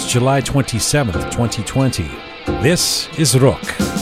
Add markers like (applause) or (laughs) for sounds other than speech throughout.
It's July 27th, 2020. This is Roqe.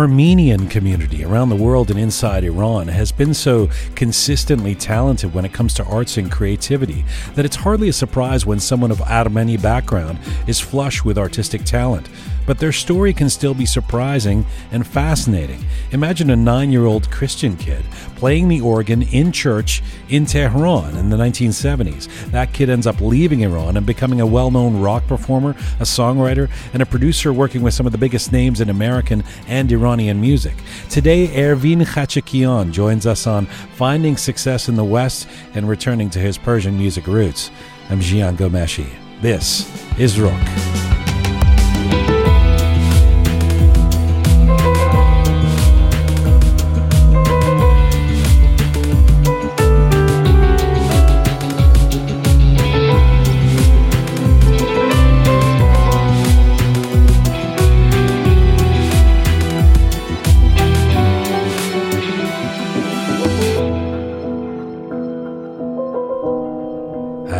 Armenian community around the world and inside Iran has been so consistently talented when it comes to arts and creativity that it's hardly a surprise when someone of Armeni background is flush with artistic talent but their story can still be surprising and fascinating. Imagine a nine year old Christian kid playing the organ in church in Tehran in the 1970s. That kid ends up leaving Iran and becoming a well known rock performer, a songwriter, and a producer working with some of the biggest names in American and Iranian music. Today, Ervin Khachikian joins us on finding success in the West and returning to his Persian music roots. I'm Jian Ghomeshi. This is Roqe.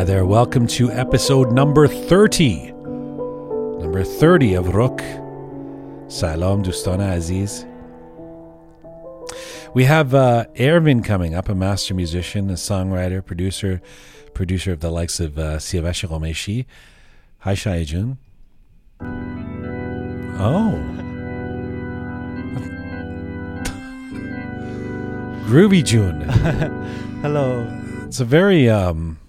Welcome to episode number 30. Number 30 of Roqe. Salam Dustana Aziz. We have uh, Ervin coming up, a master musician, a songwriter, producer, producer of the likes of uh, Siavash Ghomeshi. Hi, Shayajun. Oh. (laughs) Groovy June. (laughs) Hello. It's a very um,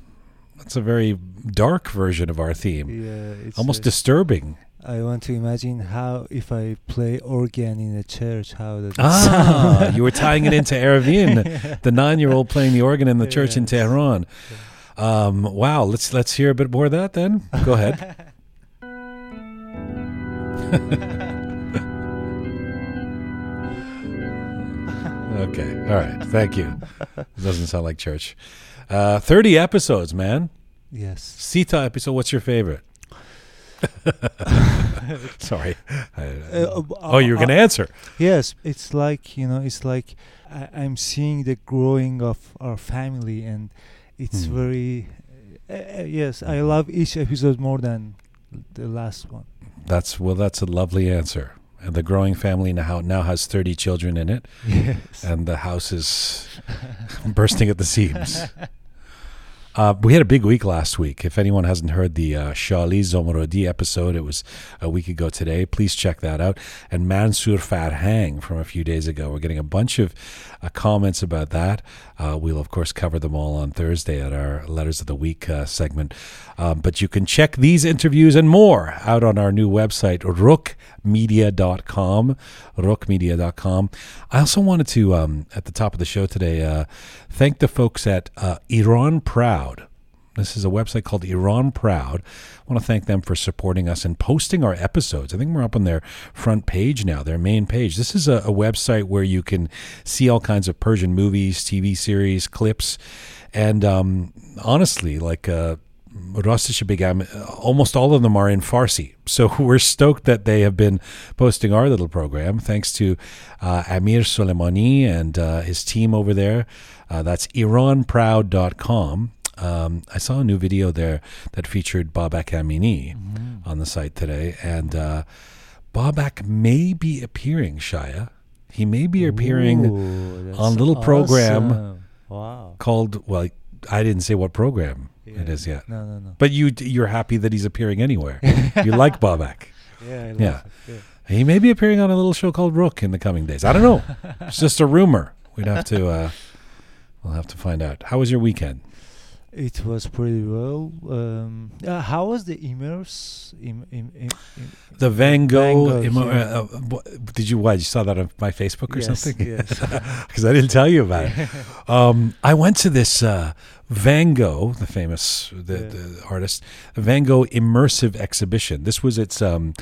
it's a very dark version of our theme. Yeah, it's almost disturbing. I want to imagine how if I play organ in a church, how does ah, sound? you were tying it into Ervin, yeah. (laughs) the nine-year-old playing the organ in the church yes. in Tehran. Um, wow, let's let's hear a bit more of that then. Go ahead. (laughs) (laughs) okay, all right, thank you. It doesn't sound like church. Uh, Thirty episodes, man. Yes. Sita episode. What's your favorite? (laughs) Sorry. Uh, uh, oh, you're going to uh, answer. Yes, it's like you know, it's like I, am seeing the growing of our family, and it's mm. very. Uh, yes, I love each episode more than the last one. That's well. That's a lovely answer. And the growing family now now has 30 children in it, (laughs) yes. and the house is (laughs) bursting at the seams. Uh, we had a big week last week. If anyone hasn't heard the uh, Shali Zomorodi episode, it was a week ago today. Please check that out. And Mansur Farhang from a few days ago. We're getting a bunch of uh, comments about that. Uh, we'll, of course, cover them all on Thursday at our Letters of the Week uh, segment. Um, but you can check these interviews and more out on our new website, roqemedia.com. Roqemedia.com. I also wanted to, um, at the top of the show today, uh, thank the folks at uh, Iran Proud. This is a website called Iran Proud. I want to thank them for supporting us and posting our episodes. I think we're up on their front page now, their main page. This is a, a website where you can see all kinds of Persian movies, TV series, clips, and um, honestly, like uh, almost all of them are in Farsi. (laughs) So we're stoked that they have been posting our little program. Thanks to uh, Amir Soleimani and uh, his team over there. Uh, that's IranProud.com. Um, I saw a new video there that featured Babak Amini mm-hmm. on the site today, and uh, Babak may be appearing, Shaya. He may be appearing Ooh, on a little awesome. program wow. called, well, I didn't say what program yeah. it is yet. No, no, no. But you, you're happy that he's appearing anywhere. you like Babak. (laughs) Yeah, yeah. yeah. He may be appearing on a little show called Roqe in the coming days. I don't know. it's just a rumor. We'd have to, uh, we'll have to find out. How was your weekend? It was pretty well. Um, uh, how was the emails? Im, Im, Im, the Van Gogh. Van Gogh uh, uh, did you? Why you saw that on my Facebook or yes, something? Yes. (laughs) Because I didn't tell you about it. (laughs) Um, I went to this uh, Van Gogh, the famous the, Yeah. the artist, Van Gogh immersive exhibition. This was its um,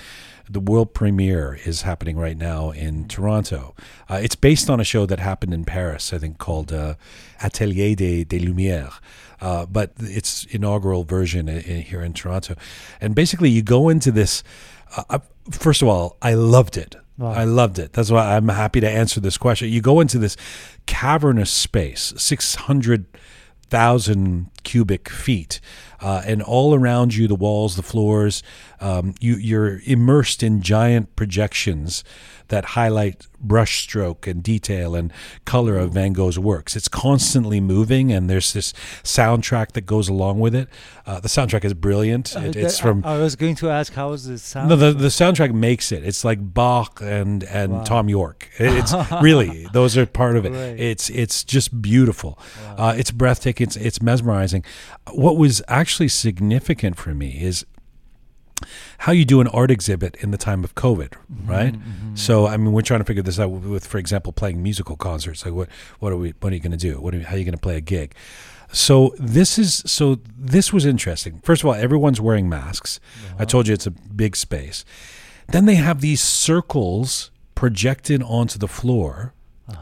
the world premiere is happening right now in Toronto. Uh, it's based on a show that happened in Paris, I think, called uh, Atelier des, des Lumières. Uh, but its inaugural version i i- here in Toronto, and basically you go into this. Uh, uh, first of all, I loved it. Wow. I loved it. That's why I'm happy to answer this question. You go into this cavernous space, 600,000 cubic feet, uh, and all around you, the walls, the floors, um, you, you're immersed in giant projections that highlight brushstroke and detail and color of Van Gogh's works. It's constantly moving, and there's this soundtrack that goes along with it. Uh, the soundtrack is brilliant. Uh, It, it's from I, was going to ask how is the sound. no, the, the soundtrack makes it. It's like Bach and and Wow. Thom Yorke. (laughs) It- It's really those are part of it. Right. It's it's just beautiful. Uh, it's breathtaking. It's it's mesmerizing. What was actually significant for me is how you do an art exhibit in the time of COVID, mm-hmm, right? Mm-hmm. So I mean, we're trying to figure this out with, for example, playing musical concerts. Like, what what are we? What are you going to do? What are how are you going to play a gig? So this is so this was interesting. First of all, everyone's wearing masks. I uh-huh. told you it's a big space. Then they have these circles projected onto the floor,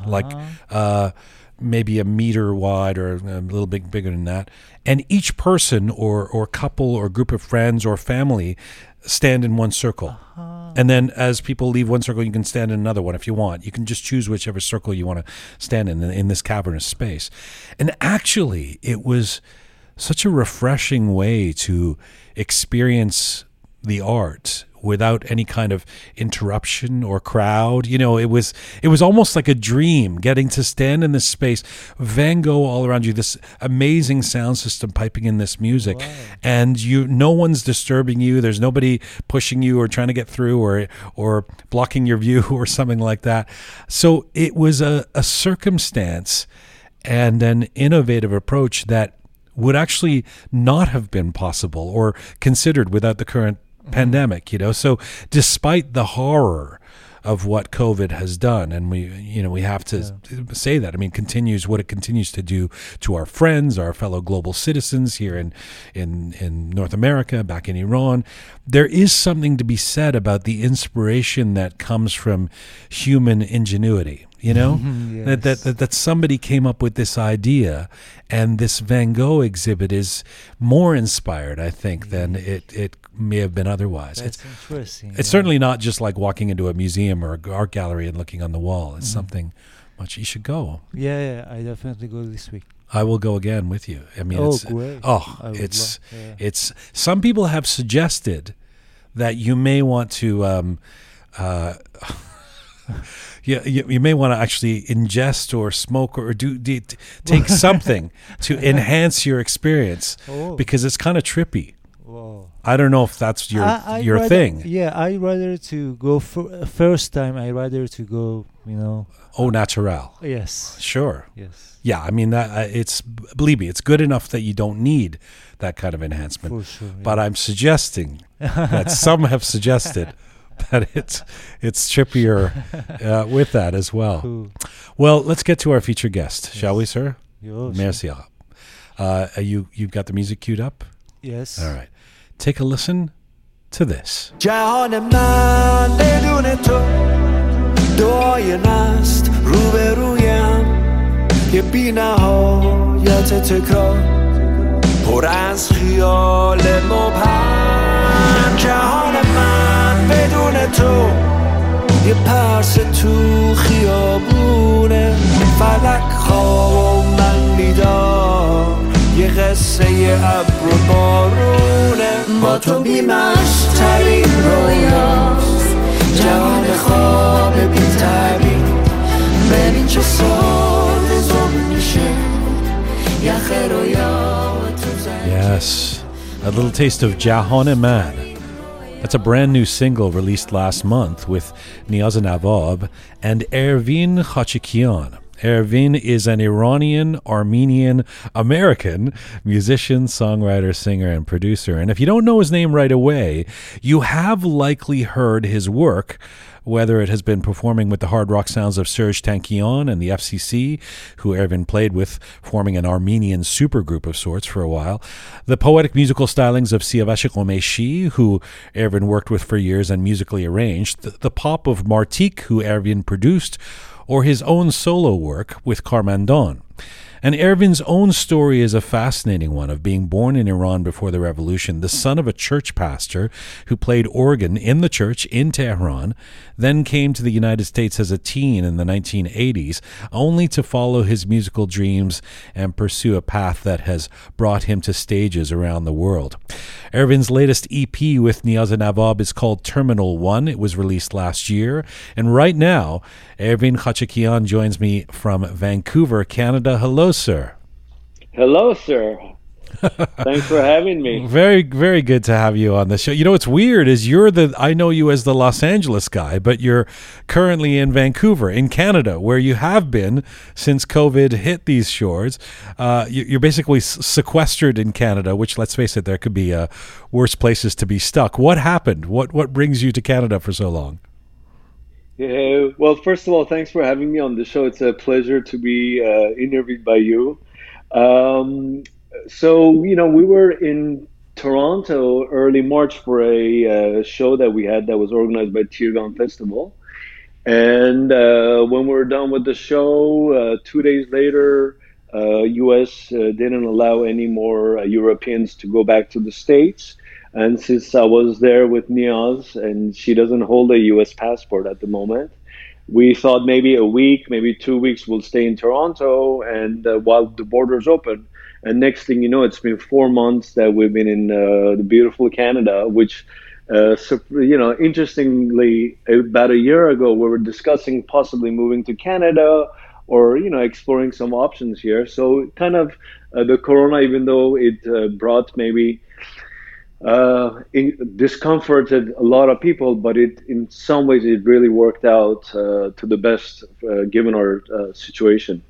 like uh-huh. uh, maybe a meter wide or um, a little bit bigger than that. And each person or or couple or group of friends or family stand in one circle. Uh-huh. And then as people leave one circle, you can stand in another one if you want. You can just choose whichever circle you want to stand in in this cavernous space. And actually, it was such a refreshing way to experience the art without any kind of interruption or crowd. You know it was it was almost like a dream getting to stand in this space van gogh all around you this amazing sound system piping in this music. And you no one's disturbing you. There's nobody pushing you or trying to get through or or blocking your view (laughs) or something like that. So it was a, a circumstance and an innovative approach that would actually not have been possible or considered without the current pandemic you know? So despite the horror of what covid has done and we you know we have to say that i mean continues what it continues to do to our friends our fellow global citizens here in in in north america back in iran there is something to be said about the inspiration that comes from human ingenuity you know that, that, that that somebody came up with this idea and this Van Gogh exhibit is more inspired I think than it it may have been otherwise That's it's interesting. it's yeah. certainly not just like walking into a museum or a art gallery and looking on the wall it's Mm-hmm. something much you should go Yeah, yeah, I definitely go this week. I will go again with you I mean oh, it's great. oh it's love- yeah. it's some people have suggested that you may want to um, uh, (laughs) you, you, you may want to actually ingest or smoke or do, do take (laughs) something to enhance your experience Oh. because it's kind of trippy. Whoa. I don't know if that's your I- I your rather- thing. Yeah, I rather to go for first time. I rather to go. You know. Oh, natural. Yes. Sure. Yes. Yeah, I mean that uh, it's believe me, it's good enough that you don't need that kind of enhancement. For sure. But I'm suggesting that some have suggested (laughs) (laughs) that it's it's trippier uh, with that as well. Cool. Well, let's get to our featured guest, shall we, sir? Yo, Merci. Arab. Uh, are you you've got the music queued up. Yes. All right, take a listen to this. جهان من بدون تو دعای نست روبرویم یه بی نهایت تکرار پر از خیال مبهم جهان من تو. یه پرس تو خیابونه. فلک خواب و من بیدار. یه قصه ابر و بارونه. با تو بیمشترین رویاست. جهان خواب بی ببین چه ساده زوم میشه. یخ رویا تو زن. Yes, a little taste of Jahan Man. That's a brand new single released last month with Niaz Navab and Ervin Khachikian. Ervin is an Iranian, Armenian, American musician, songwriter, singer, and producer. And if you don't know his name right away, you have likely heard his work whether it has been performing with the hard rock sounds of Serj Tankian and the FCC, who Ervin played with, forming an Armenian supergroup of sorts for a while, the poetic musical stylings of Siavash Ghomeshi, who Ervin worked with for years and musically arranged, the, the pop of Martik, who Ervin produced, or his own solo work with Carmandan. And Ervin's own story is a fascinating one of being born in Iran before the revolution, the son of a church pastor who played organ in the church in Tehran, then came to the United States as a teen in the 1980s, only to follow his musical dreams and pursue a path that has brought him to stages around the world. Ervin's latest EP with Niaz Navab is called Terminal One. It was released last year. And right now, Ervin Khachikian joins me from Vancouver, Canada. Hello, sir. Hello, sir. (laughs) Thanks for having me. Very, very good to have you on the show. You know, what's weird is you're the, I know you as the Los Angeles guy, but you're currently in Vancouver, in Canada, where you have been since COVID hit these shores. Uh, you, are basically sequestered in Canada, which, let's face it, there could be uh, worse places to be stuck. What happened? What, what brings you to Canada for so long? Yeah, well, first of all, thanks for having me on the show. It's a pleasure to be uh, interviewed by you. Um, so, you know, we were in Toronto early March for a uh, show that we had that was organized by Tirgan Festival. And uh, when we were done with the show, uh, two days later, U.S. Uh, didn't allow any more uh, Europeans to go back to the States. And since I was there with Niaz and she doesn't hold a US passport at the moment, we thought maybe a week, maybe two weeks we'll stay in Toronto and uh, while the borders open. And next thing you know, it's been four months that we've been in uh, the beautiful Canada, which, uh, you know, interestingly, about a year ago, we were discussing possibly moving to Canada or, you know, exploring some options here. So kind of uh, the Corona, even though it uh, brought maybe uh, it discomforted a lot of people, but it in some ways it really worked out uh, to the best uh, given our uh, situation.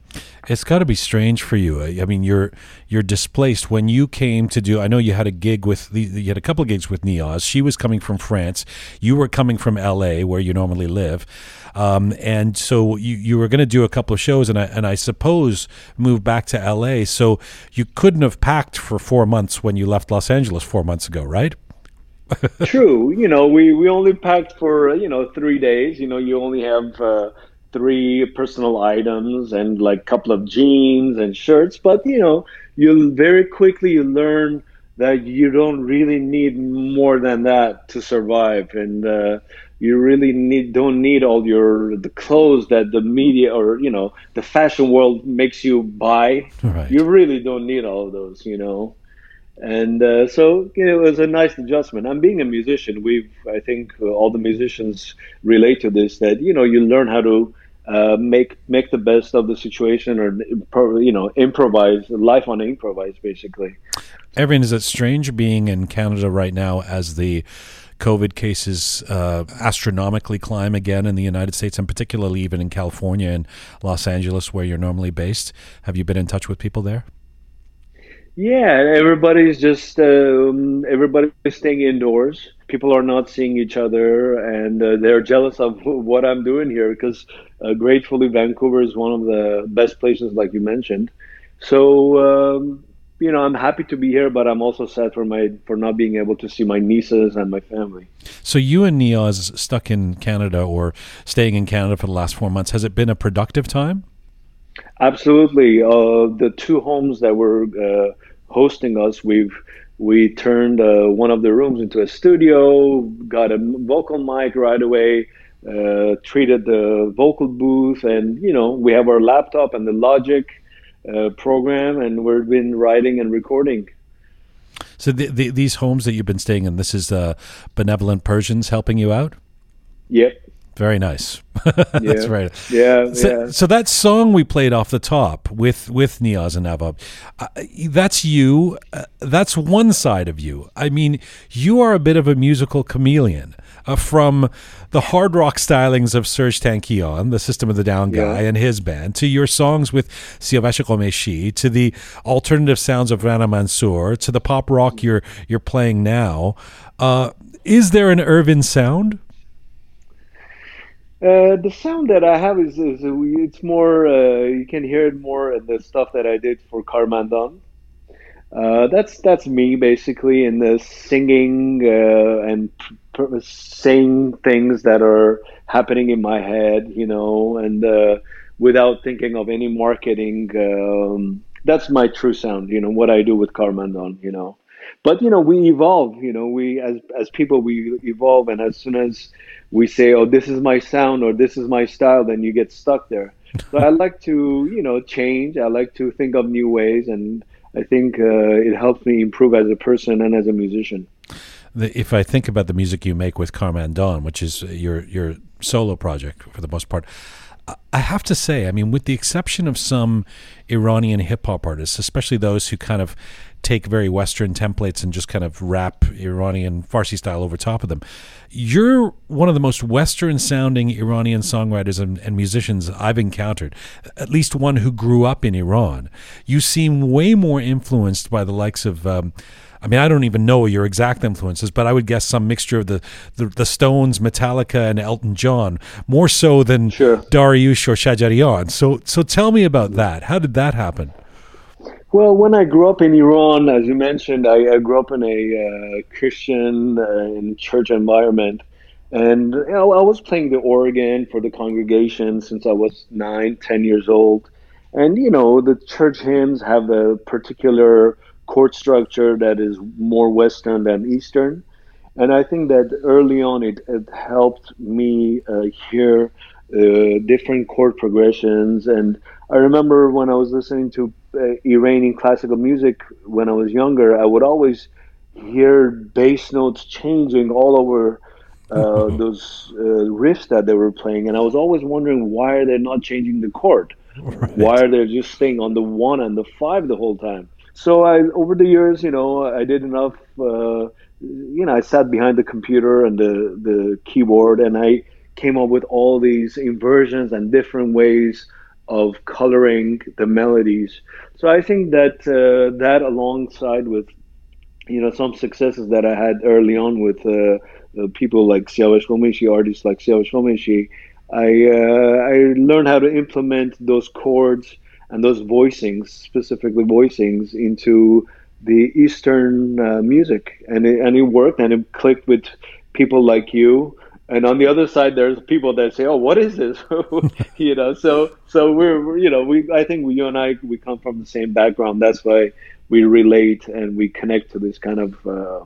It's got to be strange for you. I mean, you're you're displaced when you came to do. I know you had a gig with you had a couple of gigs with Niaz. She was coming from France. You were coming from L.A., where you normally live. Um, and so you, you were going to do a couple of shows, and I and I suppose move back to L.A. So you couldn't have packed for four months when you left Los Angeles four months ago, right? (laughs) True. You know, we we only packed for you know three days. You know, you only have. Uh, three personal items and like a couple of jeans and shirts but you know you very quickly you learn that you don't really need more than that to survive and uh, you really need don't need all your the clothes that the media or you know the fashion world makes you buy right. you really don't need all of those you know and uh, so you know, it was a nice adjustment. I'm being a musician. We've, I think, uh, all the musicians relate to this. That you know, you learn how to uh, make make the best of the situation, or you know, improvise. Life on improvise, basically. Ervin, is it strange being in Canada right now as the COVID cases uh, astronomically climb again in the United States, and particularly even in California and Los Angeles, where you're normally based. Have you been in touch with people there? Yeah, everybody's just um, everybody's staying indoors. People are not seeing each other, and uh, they're jealous of (laughs) what I'm doing here because, uh, gratefully, Vancouver is one of the best places, like you mentioned. So um, you know, I'm happy to be here, but I'm also sad for my for not being able to see my nieces and my family. So you and Niaz stuck in Canada or staying in Canada for the last four months. Has it been a productive time? Absolutely. Uh, the two homes that were uh, hosting us, we've we turned uh, one of the rooms into a studio, got a vocal mic right away, uh, treated the vocal booth, and you know we have our laptop and the Logic uh, program, and we've been writing and recording. So the, the, these homes that you've been staying in, this is uh, benevolent Persians helping you out. Yep. Very nice. (laughs) That's yeah. right. Yeah so, yeah. so that song we played off the top with with Niaz and Navab, uh, that's you. Uh, that's one side of you. I mean, you are a bit of a musical chameleon. uh, from the hard rock stylings of Serj Tankian, the System of the Down guy, Yeah. and his band, to your songs with Siavash to the alternative sounds of Rana Mansour, to the pop rock you're you're playing now. Uh, is there an Ervin sound? Uh, the sound that I have is, is it's more uh, you can hear it more in the stuff that I did for Carmandan. Uh, that's that's me basically in the singing uh, and pr- saying things that are happening in my head, you know, and uh, without thinking of any marketing. Um, that's my true sound, you know, what I do with Carmandan, you know. But you know, we evolve. You know, we as as people we evolve, and as soon as we say, "Oh, this is my sound" or "This is my style," then you get stuck there. So I like to, you know, change. I like to think of new ways, and I think uh, it helps me improve as a person and as a musician. If I think about the music you make with Carmandan, which is your your solo project for the most part, I- have to say, I mean, with the exception of some Iranian hip hop artists, especially those who kind of take very Western templates and just kind of rap Iranian Farsi style over top of them, you're one of the most Western sounding Iranian songwriters and, and musicians I've encountered, at least one who grew up in Iran. You seem way more influenced by the likes of. Um, I mean, I don't even know your exact influences, but I would guess some mixture of the, the, the Stones, Metallica, and Elton John, more so than Sure. Dariush or Shajarian. So, so tell me about that. How did that happen? Well, when I grew up in Iran, as you mentioned, I, I grew up in a uh, Christian uh, in church environment, and you know, I was playing the organ for the congregation since I was nine, ten years old, and you know the church hymns have a particular chord structure that is more Western than Eastern, and I think that early on it, it helped me uh, hear uh, different chord progressions. And I remember when I was listening to uh, Iranian classical music when I was younger, I would always hear bass notes changing all over uh, (laughs) those uh, riffs that they were playing, and I was always wondering why are they not changing the chord? Why are they just staying on the one and the five the whole time? So I, over the years, you know, I did enough. Uh, you know, I sat behind the computer and the the keyboard, and I came up with all these inversions and different ways of coloring the melodies. So I think that uh, that alongside with you know some successes that I had early on with uh, uh, people like Siavash Ghomeshi, artists like Siavash Ghomeshi, I uh, I learned how to implement those chords and those voicings, specifically voicings, into the Eastern uh, music, and it, and it worked, and it clicked with people like you. And on the other side, there's people that say, "Oh, what is this?" (laughs) you know. So, so we're, you know, we. I think you and I, we come from the same background. That's why we relate and we connect to this kind of uh,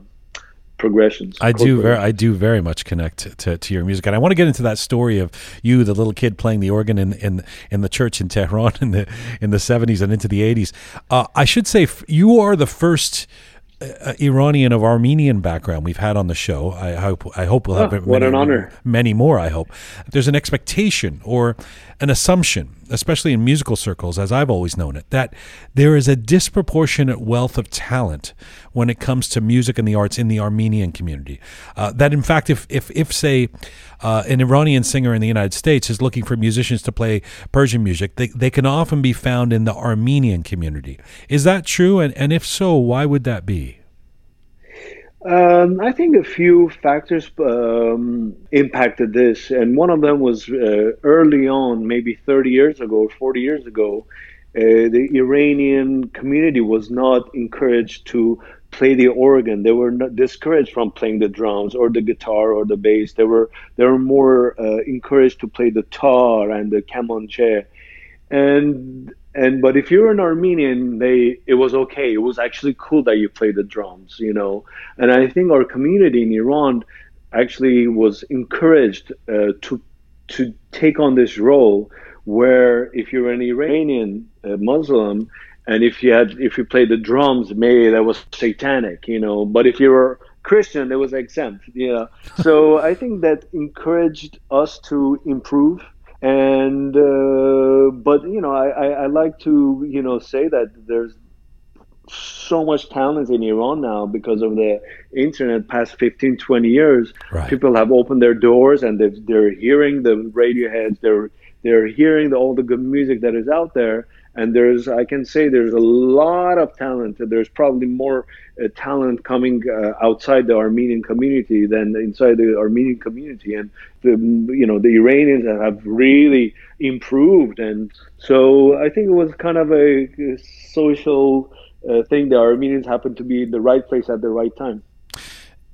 progressions. I do very. I do very much connect to, to your music, and I want to get into that story of you, the little kid playing the organ in in, in the church in Tehran in the in the seventies and into the eighties. Uh, I should say you are the first. Uh, Iranian of Armenian background we've had on the show. I hope I hope we'll have Oh, what an honor. many more. I hope there's an expectation or an assumption, especially in musical circles, as I've always known it, that there is a disproportionate wealth of talent when it comes to music and the arts in the Armenian community. Uh, that, in fact, if if if say uh, an Iranian singer in the United States is looking for musicians to play Persian music, they they can often be found in the Armenian community. Is that true? And and if so, why would that be? Um, I think a few factors um, impacted this, and one of them was uh, early on, maybe 30 years ago or 40 years ago, uh, the Iranian community was not encouraged to play the organ. They were discouraged from playing the drums or the guitar or the bass. They were they were more uh, encouraged to play the tar and the kamanche and and but if you're an Armenian, they it was okay. It was actually cool that you played the drums, you know. And I think our community in Iran actually was encouraged uh, to to take on this role where if you're an Iranian uh, Muslim and if you had if you played the drums, maybe that was satanic, you know. But if you were Christian, it was exempt, you know. So I think that encouraged us to improve and uh, but you know I, I, I like to you know say that there's so much talent in Iran now because of the internet past 15 20 years Right. people have opened their doors and they're hearing the radioheads they're they're hearing the, all the good music that is out there and there's i can say there's a lot of talent. There's probably more uh, talent coming uh, outside the armenian community than inside the armenian community. And the you know the iranians have really improved. And so i think it was kind of a, a social uh, thing the armenians happened to be in the right place at the right time.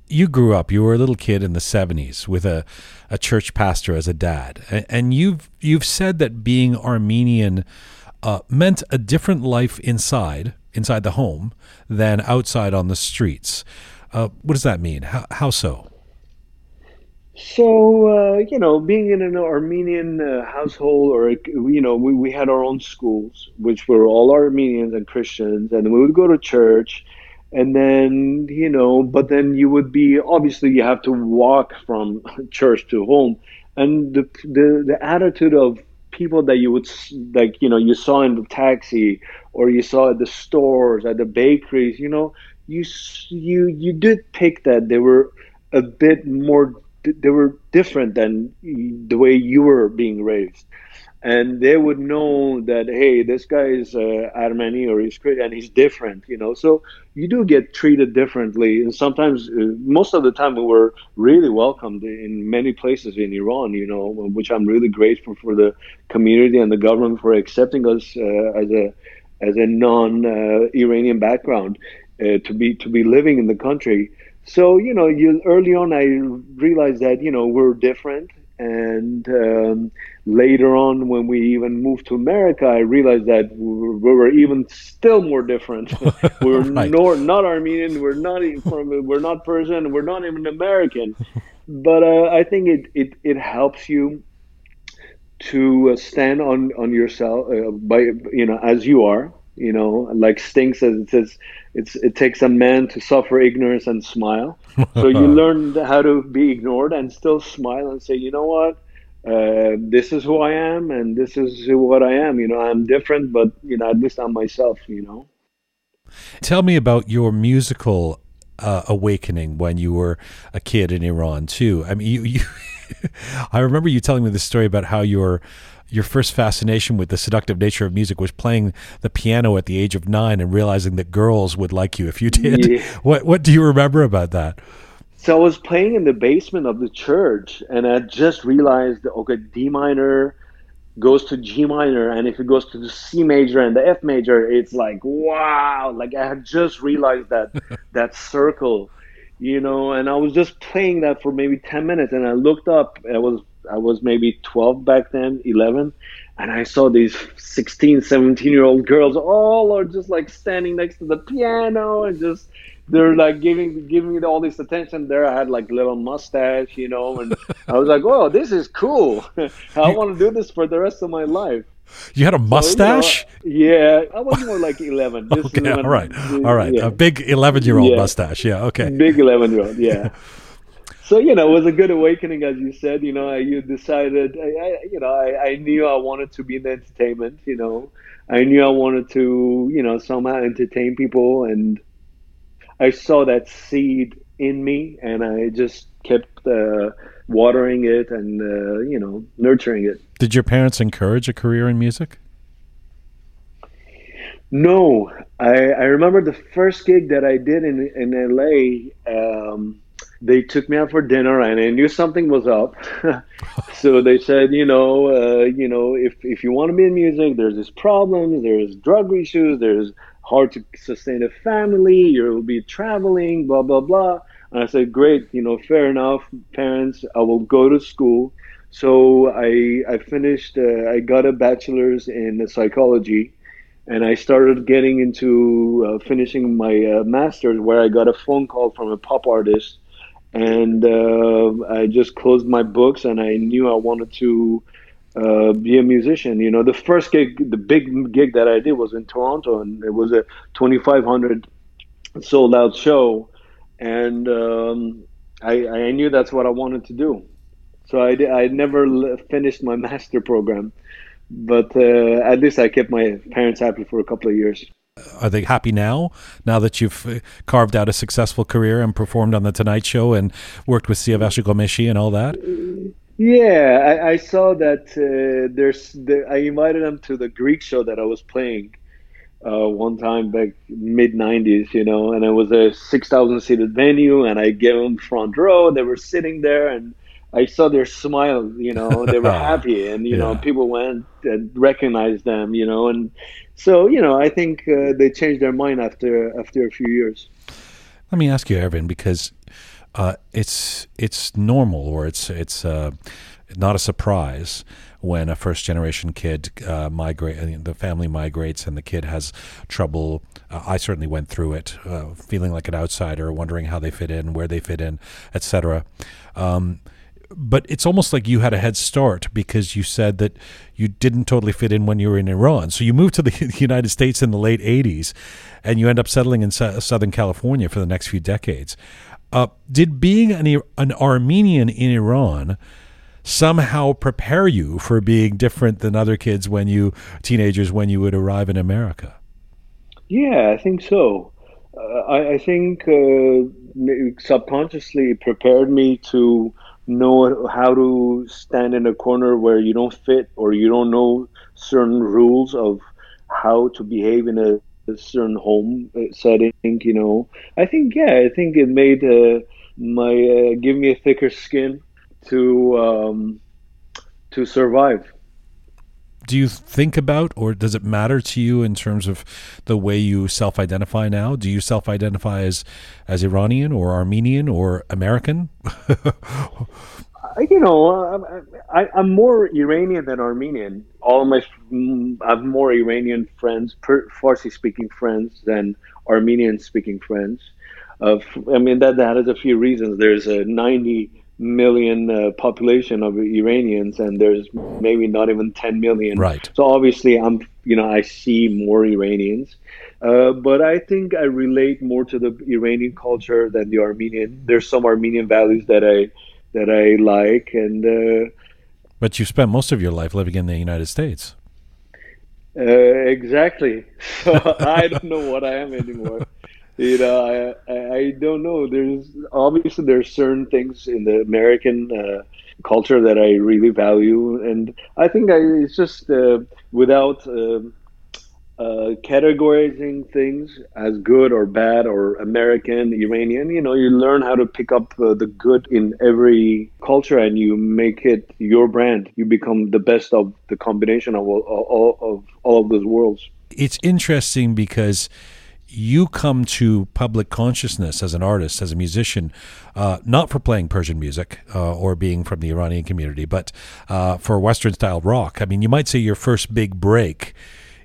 You grew up you were a little kid in the 70s with a, a church pastor as a dad. And you've you've said that being armenian uh, meant a different life inside inside the home than outside on the streets. Uh, what does that mean? How, how so? So uh, you know, being in an Armenian uh, household, or you know, we, we had our own schools, which were all Armenians and Christians, and we would go to church, and then you know, but then you would be obviously you have to walk from (laughs) church to home, and the the, the attitude of people that you would like, you know, you saw in the taxi or you saw at the stores, at the bakeries, you know, you you you did pick that they were a bit more they were different than the way you were being raised and they would know that hey this guy is uh, armeni or he's Christian and he's different you know? So you do get treated differently. And sometimes uh, most of the time we were really welcomed in many places in iran you know which i'm really grateful for the community and the government for accepting us uh, as a as a non uh, iranian background uh, to be to be living in the country. So you know you early on i realized that you know we're different and um, later on when we even moved to america i realized that we were, even still more different (laughs) we're Right. nor, not armenian we're not even from we're not persian we're not even american (laughs) but uh, i think it, it it helps you to uh, stand on on yourself uh, by you know as you are you know like sting says it says it's it takes a man to suffer ignorance and smile. So you (laughs) learn how to be ignored and still smile and say you know what? Uh, this is who i am and this is what i am. You know i'm different but you know at least i'm myself you know. Tell me about your musical uh, awakening when you were a kid in Iran too. I mean, you, you (laughs) I remember you telling me this story about how your your first fascination with the seductive nature of music was playing the piano at the age of nine and realizing that girls would like you if you did. Yeah. (laughs) What what do you remember about that? So I was playing in the basement of the church, and I just realized, okay, D minor goes to G minor, and if it goes to the C major and the F major, it's like wow! Like I had just realized that (laughs) that circle, you know, and I was just playing that for maybe ten minutes, and I looked up. And I was I was maybe twelve back then, eleven, and I saw these 16, 17 year old girls all are just like standing next to the piano and just they're like giving giving me all this attention there i had like little mustache you know and i was like oh this is cool (laughs) i want to do this for the rest of my life You had a So, you know, mustache? yeah i was more like 11 (laughs) just okay, 11, all right, all right. yeah. A big eleven-year-old Yeah. mustache. Yeah, okay. big 11 year old yeah (laughs) so you know it was a good awakening as you said you know you decided I, I you know I, I knew i wanted to be in entertainment you know i knew i wanted to you know somehow entertain people and i saw that seed in me and i just kept uh, watering it and uh, you know nurturing it Did your parents encourage a career in music? No, I, I remember the first gig that I did in in LA. Um, they took me out for dinner, and I knew something was up. (laughs) so they said, you know, uh, you know, if if you want to be in music, there's this problem, there's drug issues, there's hard to sustain a family, you'll be traveling, blah blah blah. And I said, great, you know, fair enough, parents. I will go to school. So I I finished. Uh, I got a bachelor's in psychology and I started getting into uh, finishing my uh, master's, where I got a phone call from a pop artist, and uh, I just closed my books, and I knew I wanted to uh, be a musician. You know, the first gig, the big gig that I did was in Toronto, and it was a 2,500 sold out show, and um, I, I knew that's what I wanted to do. So I, did, I never finished my (laughs) master program but uh, at least I kept my parents happy for a couple of years. Are they happy now? Now that you've uh, carved out a successful career and performed on the Tonight Show and worked with Siavash Ghomeshi and all that. Yeah, I, I saw that. Uh, there's. The, I invited them to the Greek show that I was playing uh, one time back mid '90s, you know, and it was a 6,000 seated venue, and I gave them front row. They were sitting there, and I saw their smile, you know, they were (laughs) happy, and you yeah. know, people went and recognized them, you know, and so you know, I think uh, they changed their mind after after a few years. Let me ask you, Ervin, because uh, it's it's normal or it's it's uh, not a surprise when a first generation kid uh, migrate, uh, the family migrates, and the kid has trouble. Uh, I certainly went through it, uh, feeling like an outsider, wondering how they fit in, where they fit in, etc. Um, but it's almost like you had a head start because you said that you didn't totally fit in when you were in Iran. So you moved to the (laughs) United States in the late 80s and you end up settling in Southern California for the next few decades. Uh, did being an, an Armenian in Iran somehow prepare you for being different than other kids when you, teenagers, when you would arrive in America? Yeah, I think so. Uh, I, I, think uh, subconsciously prepared me to know how to stand in a corner where you don't fit or you don't know certain rules of how to behave in a, a certain home uh, setting you know. I think yeah i think it made uh, my uh, give me a thicker skin to um, to survive do you think about or does it matter to you in terms of the way you self-identify now? Do you self-identify as as iranian or armenian or american? (laughs) You know I, am more iranian than armenian. All my i have more iranian friends farsi speaking friends than armenian speaking friends. Uh, i mean that that has a few reasons. There's a 90 million uh, population of Iranians, and there's maybe not even 10 million. Right. So obviously, I'm you know I see more Iranians, uh, but I think I relate more to the Iranian culture than the Armenian. There's some Armenian values that I that I like, and. Uh, but you spent most of your life living in the United States. Uh, exactly. (laughs) So I don't know what I am anymore you know, I, I don't know. There's obviously there's certain things in the American uh, culture that I really value, and I think I, it's just uh, without uh, uh, categorizing things as good or bad or American, Iranian. You know, you learn how to pick up uh, the good in every culture, and you make it your brand. You become the best of the combination of all of all of those worlds. It's interesting because you come to public consciousness as an artist, as a musician, uh, not for playing Persian music uh, or being from the Iranian community, but uh, for Western style rock. I mean, you might say your first big break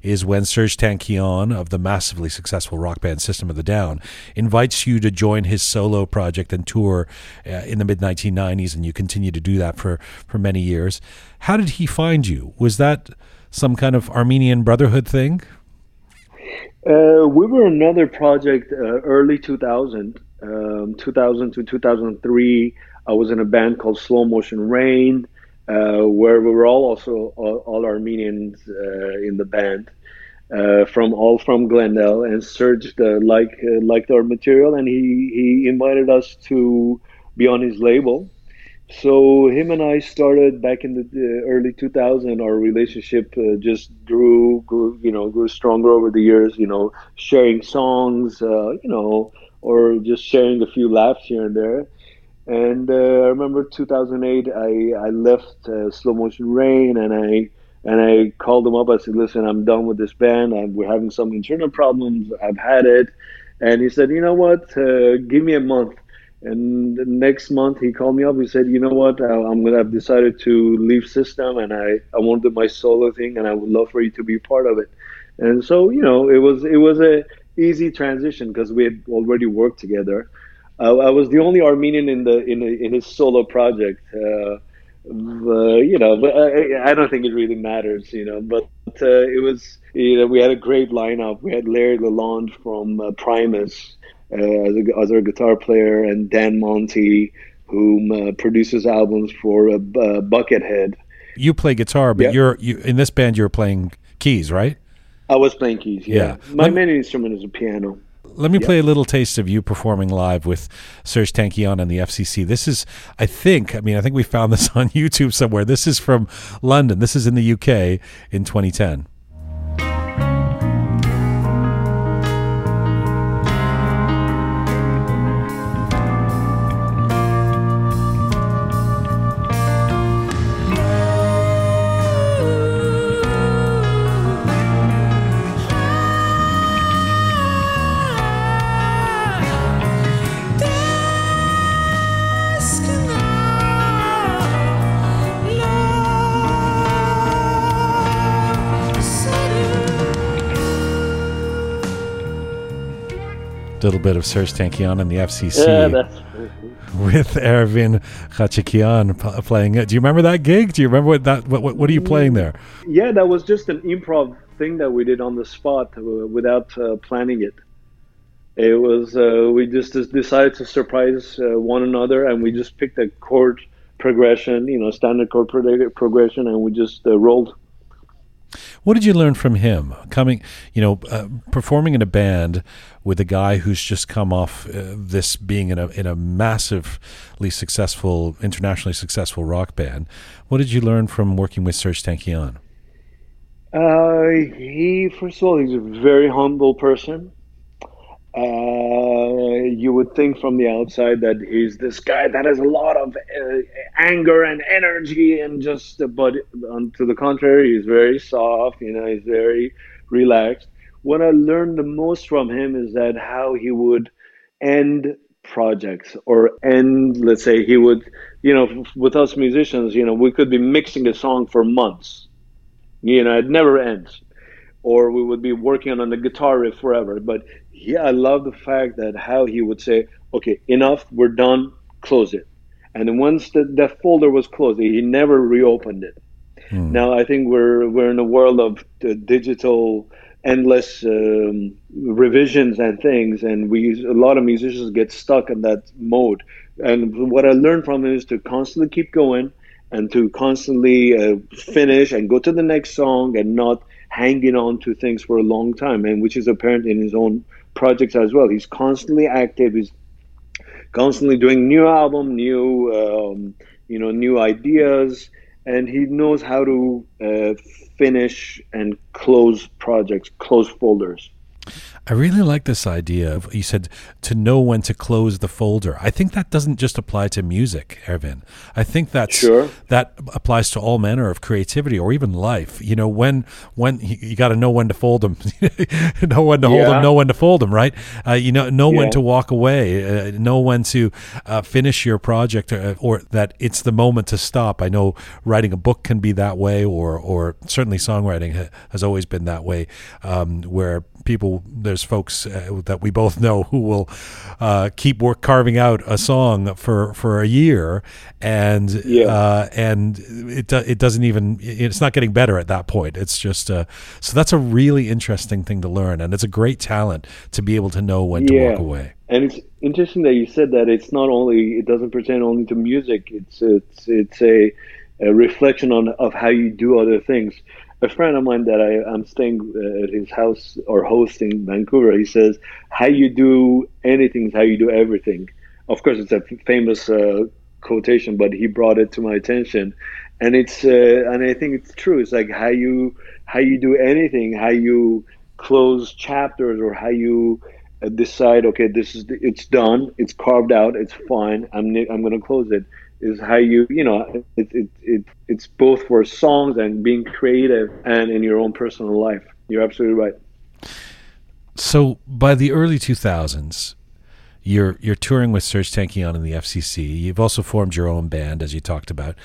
is when Serj Tankian of the massively successful rock band System of the Down invites you to join his solo project and tour uh, in the mid 1990s, and you continue to do that for, for many years. How did he find you? Was that some kind of Armenian brotherhood thing? Uh, we were another project uh, early 2000, um, 2000 to 2003. I was in a band called Slow Motion Rain, uh, where we were all also all, all Armenians uh, in the band, uh, from all from Glendale. And Serj uh, liked liked our material, and he he invited us to be on his label. So him and I started back in the early 2000. Our relationship uh, just grew, grew, you know, grew stronger over the years. You know, sharing songs, uh, you know, or just sharing a few laughs here and there. And uh, I remember 2008, I I left uh, Slow Motion Rain, and I and I called him up. I said, "Listen, I'm done with this band. I'm, we're having some internal problems. I've had it." And he said, "You know what? Uh, give me a month." And the next month he called me up. He said, "You know what? I, am gonna. I've decided to leave System, and I I want to do my solo thing, and I would love for you to be part of it." And so you know, it was it was a easy transition because we had already worked together. Uh, I was the only Armenian in the in in his solo project. Uh, uh, you know, but I, I, don't think it really matters, you know. But uh, it was, you know, we had a great lineup. We had Larry Lalonde from uh, Primus, as, a, our guitar player, and Dan Monti, who uh, produces albums for uh, Buckethead. You play guitar, but yep. you're you in this band. You're playing keys, right? I was playing keys. Yeah, Yeah. my Let- main instrument is a piano. Let me play a little taste of you performing live with Serj Tankian and the FCC. This is, I think, I mean, I think we found this (laughs) on YouTube somewhere. This is from London. This is in the UK in 2010. Little bit of Serj Tankian and the FCC Yeah, that's with Ervin Khachikian p- playing it. Do you remember that gig? Do you remember what that? What, what, what are you playing there? yeah. That was just an improv thing that we did on the spot uh, without uh, planning it. It was uh, we just, just decided to surprise uh, one another, and we just picked a chord progression, you know, standard chord pro- progression, and we just uh, rolled. What did you learn from him? Coming, you know, uh, performing in a band with a guy who's just come off uh, this being in a in a massively successful, internationally successful rock band. What did you learn from working with Serj Tankian? Uh, he, first of all, he's a very humble person. Uh, you would think from the outside that he's this guy that has a lot of uh, anger and energy, and just, but to the contrary, he's very soft. You know, he's very relaxed. What I learned the most from him is that how he would end projects or end, let's say, he would, you know, with us musicians, you know, we could be mixing a song for months you know it never ends or we would be working on the guitar riff forever. But yeah i love the fact that how he would say okay enough we're done close it. And once the, that folder was closed he never reopened it. Now i think we're we're in a world of the digital endless um, revisions and things and we a lot of musicians get stuck in that mode. And what i learned from him is to constantly keep going and to constantly uh, finish and go to the next song and not hanging on to things for a long time and which is apparent in his own projects as well. He's constantly active. He's constantly doing new album new um, you know new ideas and he knows how to uh, finish and close projects close folders I really like this idea of you said to know when to close the folder. I think that doesn't just apply to music, Ervin. I think that's Sure. that applies to all manner of creativity or even life. You know, when when you, got to know when to fold them, (laughs) know when to hold them, know when to fold them, right? Uh, you know, know when to walk away, uh, know when to uh, finish your project, or, or that it's the moment to stop. I know writing a book can be that way, or or certainly songwriting ha- has always been that way, um, where people there's folks uh, that we both know who will uh, keep work carving out a song for for a year and Yeah. uh, and it do, it doesn't even it's not getting better at that point it's just uh, so that's a really interesting thing to learn and it's a great talent to be able to know when to walk away And it's interesting that you said that it's not only it doesn't pertain only to music. It's it's it's a, a reflection on of how you do other things. A friend of mine that I, I'm staying uh, at his house or hosting in Vancouver, he says, "How you do anything is how you do everything." Of course, it's a famous uh, quotation, but he brought it to my attention, and it's uh, and I think it's true. It's like how you how you do anything, how you close chapters, or how you uh, decide okay this is it's done it's carved out it's fine i'm i'm going to close it is how you you know it, it, it it's both for songs and being creative and in your own personal life. You're absolutely right. So by the early 2000s you're you're touring with Serj Tankian and the FCC you've also formed your own band as you talked about.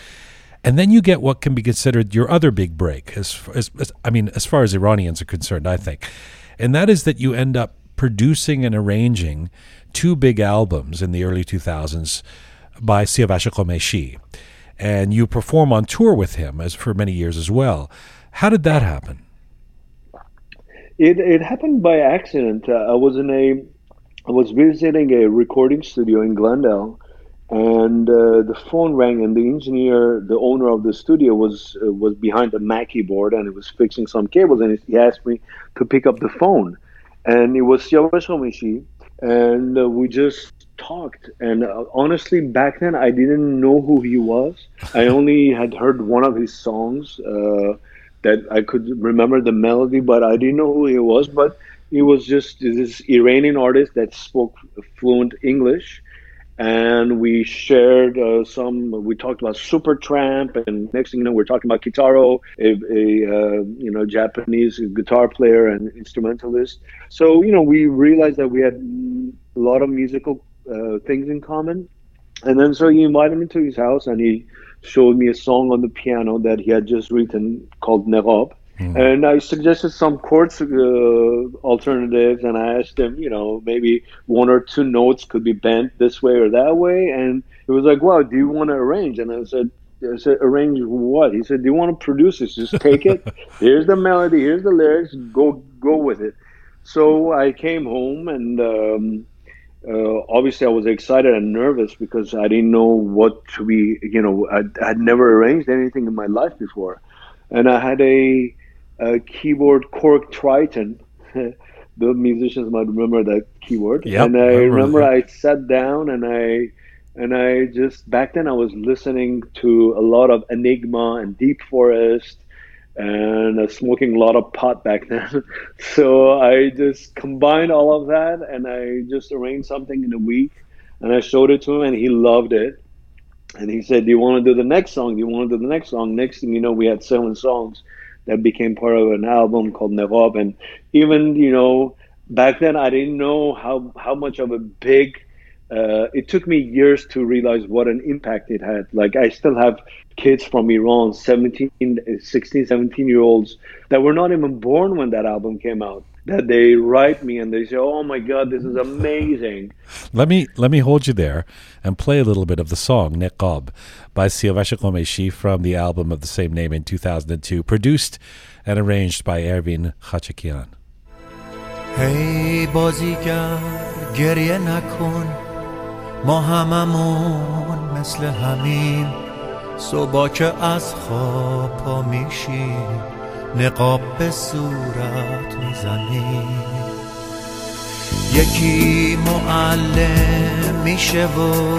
And then you get what can be considered your other big break as, as, as I mean as far as Iranians are concerned I think. And that is that you end up producing and arranging two big albums in the early 2000s by Siavash Ghomeshi and you perform on tour with him as for many years as well. How did that happen? It, it happened by accident. Uh, i was in a i was visiting a recording studio in glendale and uh, the phone rang, and the engineer, the owner of the studio, was uh, was behind the Mac keyboard, and he was fixing some cables, and he asked me to pick up the phone, and it was Siavash Ghomeshi, and uh, we just talked. And uh, honestly, back then, I didn't know who he was. I (laughs) only had heard one of his songs uh, that I could remember the melody, but I didn't know who he was. But he was just this Iranian artist that spoke fluent English and we shared uh, some. We talked about Supertramp, and next thing you know, we're talking about Kitaro, a, a uh, you know Japanese guitar player and instrumentalist. So you know, we realized that we had a lot of musical uh, things in common, and then so he invited me to his house, and he showed me a song on the piano that he had just written called Neghab Mm. And I suggested some chords uh, alternatives, and I asked him, you know, maybe one or two notes could be bent this way or that way. And he was like, "Wow, do you want to arrange?" And I said, I said, arrange what? He said, do you want to produce this? Just take it. (laughs) here's the melody. Here's the lyrics. Go, go with it. So I came home and um, uh, obviously I was excited and nervous because I didn't know what to be. You know, I had never arranged anything in my life before, and I had a uh, keyboard Korg Triton. (laughs) the musicians might remember that keyboard. Yep, and I remember remember. I sat down and I and I just back then I was listening to a lot of Enigma and Deep Forest and smoking a lot of pot back then. (laughs) so I just combined all of that and I just arranged something in a week and I showed it to him and he loved it. And he said, "Do you want to do the next song? Do you want to do the next song?" Next thing you know, we had seven songs that became part of an album called Neghab. And even, you know, back then I didn't know how, how much of a big, uh, it took me years to realize what an impact it had. Like I still have kids from Iran, 17, 16, 17 year olds that were not even born when that album came out. That they write me and they say, "Oh my God, this is amazing." let me let me hold you there and play a little bit of the song "Neghab" by Siavash Ghomeshi from the album of the same name in 2002, produced and arranged by Ervin Khachikian. Hey, بازیگر گریه نکن ما هممون مثل همین صبح که از خواب پا میشیم نقاب به صورت می‌زنیم. یکی معلم میشه و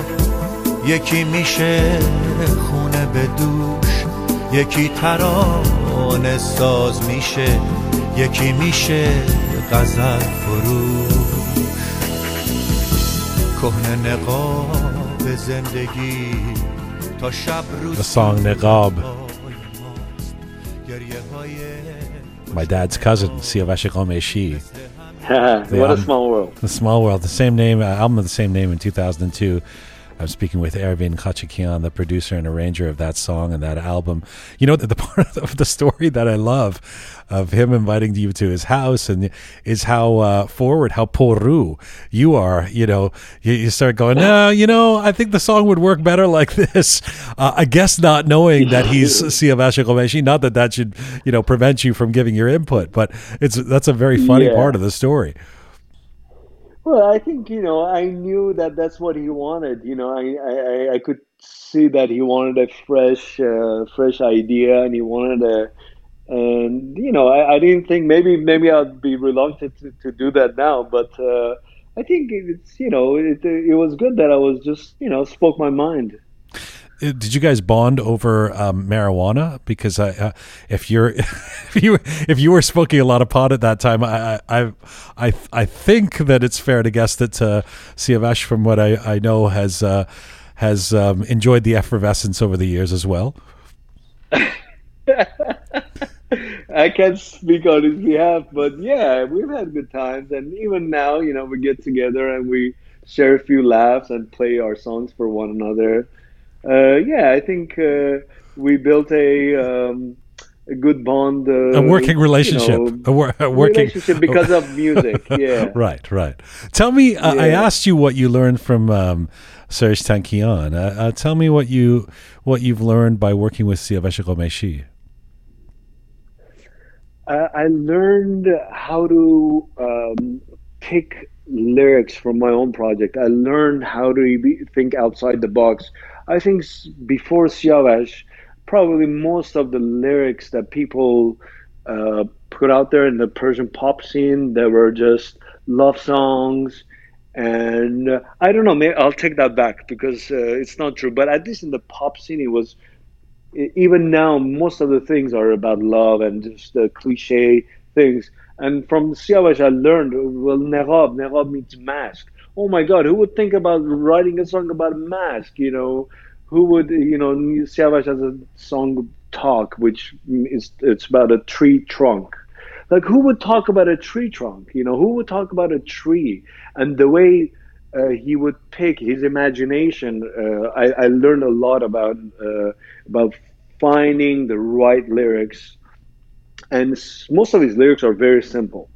یکی میشه خونه به دوش یکی ترانه ساز میشه یکی میشه غزل فروش. The song Neghab. My dad's cousin, Siavash Ghomeshi. (laughs) what a small world. The Small World, the same name, uh, album of the same name in 2002. I'm speaking with Ervin Khachikian, the producer and arranger of that song and that album. You know, the, the (laughs) part of the story that I love of him inviting you to his house and is how uh, forward, how poru you are. You know, you, you start going, no, you know, I think the song would work better like this. (laughs) Uh, I guess not knowing that he's (laughs) Siavash Ghomeshi, not that that should, you know, prevent you from giving your input, but it's that's a very funny Yeah. part of the story. Well, I think you know I knew that that's what he wanted. You know, I I, I- could see that he wanted a fresh uh, fresh idea, and he wanted a. And you know, I, I didn't think maybe maybe I'd be reluctant to, to do that now, but uh, I think it's you know it it was good that I was just you know spoke my mind. Uh, Did you guys bond over um, marijuana? Because I, uh, if you're, (laughs) if you, if you were smoking a lot of pot at that time, I, I, I, I think that it's fair to guess that uh, Siavash, from what I, I know, has uh, has um, enjoyed the effervescence over the years as well. (laughs) I can't speak on his behalf, but yeah, we've had good times, and even now, you know, we get together and we share a few laughs and play our songs for one another. Uh, yeah, I think uh, we built a um, a good bond, uh, A working you relationship, know, a, wor- a working relationship because of music. (laughs) Yeah. Right, right. Tell me, uh, I Yeah. asked you what you learned from um, Serj Tankian. Uh, uh, tell me what you what you've learned by working with Siavash Ghomeshi. I I learned how to um, pick lyrics from my own project. I learned how to be, think outside the box. I think before Siavash, probably most of the lyrics that people uh, put out there in the Persian pop scene, they were just love songs. And uh, I don't know, maybe I'll take that back because uh, it's not true. But at least in the pop scene, it was even now most of the things are about love and just the cliche things. And from Siavash, I learned well, Neghab, Neghab means mask. Oh my God, who would think about writing a song about a mask? You know, who would you know? Siavash has a song talk, which is it's about a tree trunk. Like who would talk about a tree trunk? You know, who would talk about a tree? And the way uh, he would pick his imagination. Uh, I, I, learned a lot about uh, about finding the right lyrics, and most of his lyrics are very simple,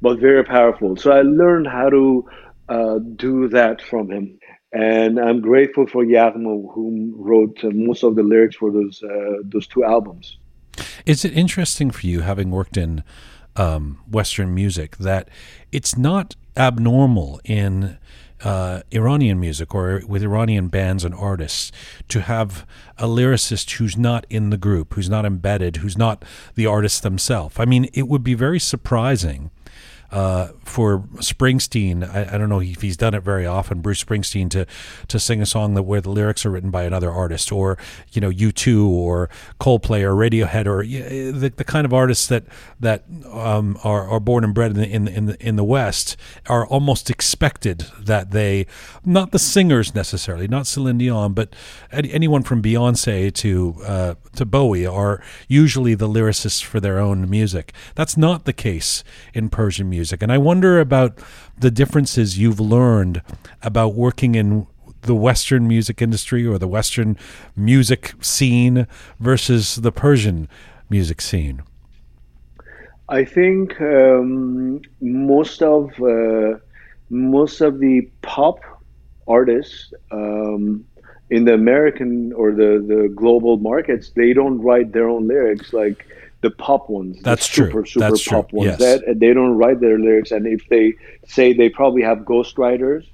but very powerful. So I learned how to uh, do that from him, and I'm grateful for Yaghma, who wrote most of the lyrics for those uh, those two albums. Is it interesting for you, having worked in um, Western music, that it's not abnormal in uh, Iranian music or with Iranian bands and artists to have a lyricist who's not in the group, who's not embedded, who's not the artist themselves. I mean, it would be very surprising uh, for Springsteen, I, I, don't know if he's done it very often, Bruce Springsteen, to to sing a song that where the lyrics are written by another artist, or you know, U2 or Coldplay or Radiohead, or the, the kind of artists that that um, are, are born and bred in the, in in the in the West are almost expected that they, not the singers necessarily, not Celine Dion, but anyone from Beyonce to uh, to Bowie are usually the lyricists for their own music. That's not the case in Persian music music. And I wonder about the differences you've learned about working in the Western music industry or the Western music scene versus the Persian music scene. I think um, most of uh, most of the pop artists um, in the American or the, the global markets, they don't write their own lyrics. Like the pop ones. That's super, true. Super That's pop true. ones. Yes. That they don't write their lyrics, and if they say they probably have ghostwriters.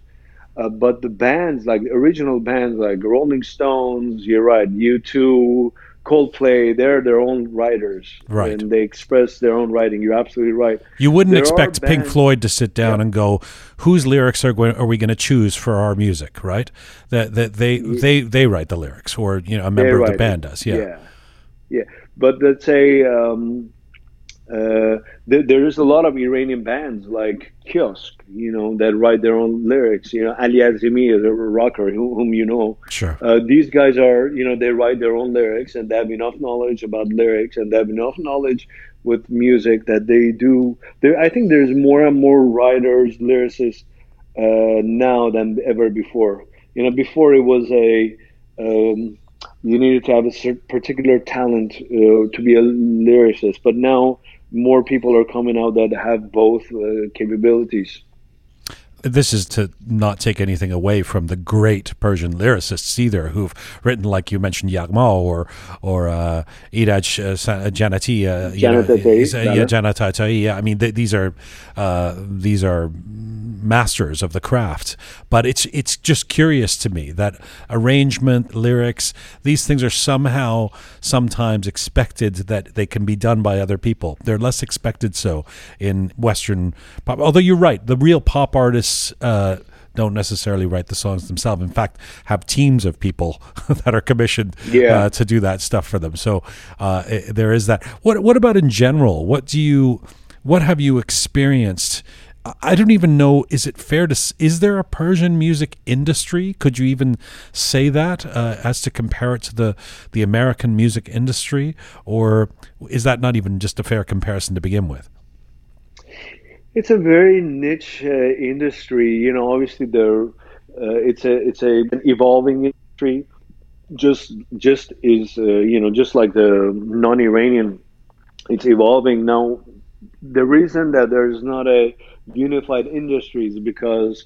Uh, but the bands, like original bands, like Rolling Stones, you're right, U2, Coldplay, they're their own writers, right? And they express their own writing. You're absolutely right. You wouldn't there expect Pink Floyd to sit down yeah. and go, "Whose lyrics are going, are we going to choose for our music?" Right? That that they they they write the lyrics, or you know, a member of the band does. Yeah. yeah, yeah. But let's say um, uh, there, there is a lot of Iranian bands like Kiosk, you know, that write their own lyrics. You know, Ali Azimi is a rocker whom, whom you know. Sure. Uh, these guys are, you know, they write their own lyrics and they have enough knowledge about lyrics and they have enough knowledge with music that they do. There, I think there's more and more writers, lyricists uh, now than ever before. You know, before it was a um, you needed to have a particular talent uh, to be a lyricist. But now more people are coming out that have both uh, capabilities this is to not take anything away from the great Persian lyricists either, who've written, like you mentioned, Yaghma or or uh, Iraj uh, Janati, uh, yeah, Yeah, I mean, th- these are uh, these are masters of the craft. But it's it's just curious to me that arrangement, lyrics, these things are somehow sometimes expected that they can be done by other people. They're less expected so in Western pop. Although you're right, the real pop artists. Uh, don't necessarily write the songs themselves. In fact, have teams of people (laughs) that are commissioned yeah. uh, to do that stuff for them. So uh, it, there is that. What What about in general? What do you What have you experienced I don't even know. Is it fair to? Is there a Persian music industry? Could you even say that uh, as to compare it to the the American music industry, or is that not even just a fair comparison to begin with? It's a very niche uh, industry. You know, obviously there, uh, it's a it's a an evolving industry. Just just is uh, you know just like the non-Iranian, it's evolving now. The reason that there's not a unified industry is because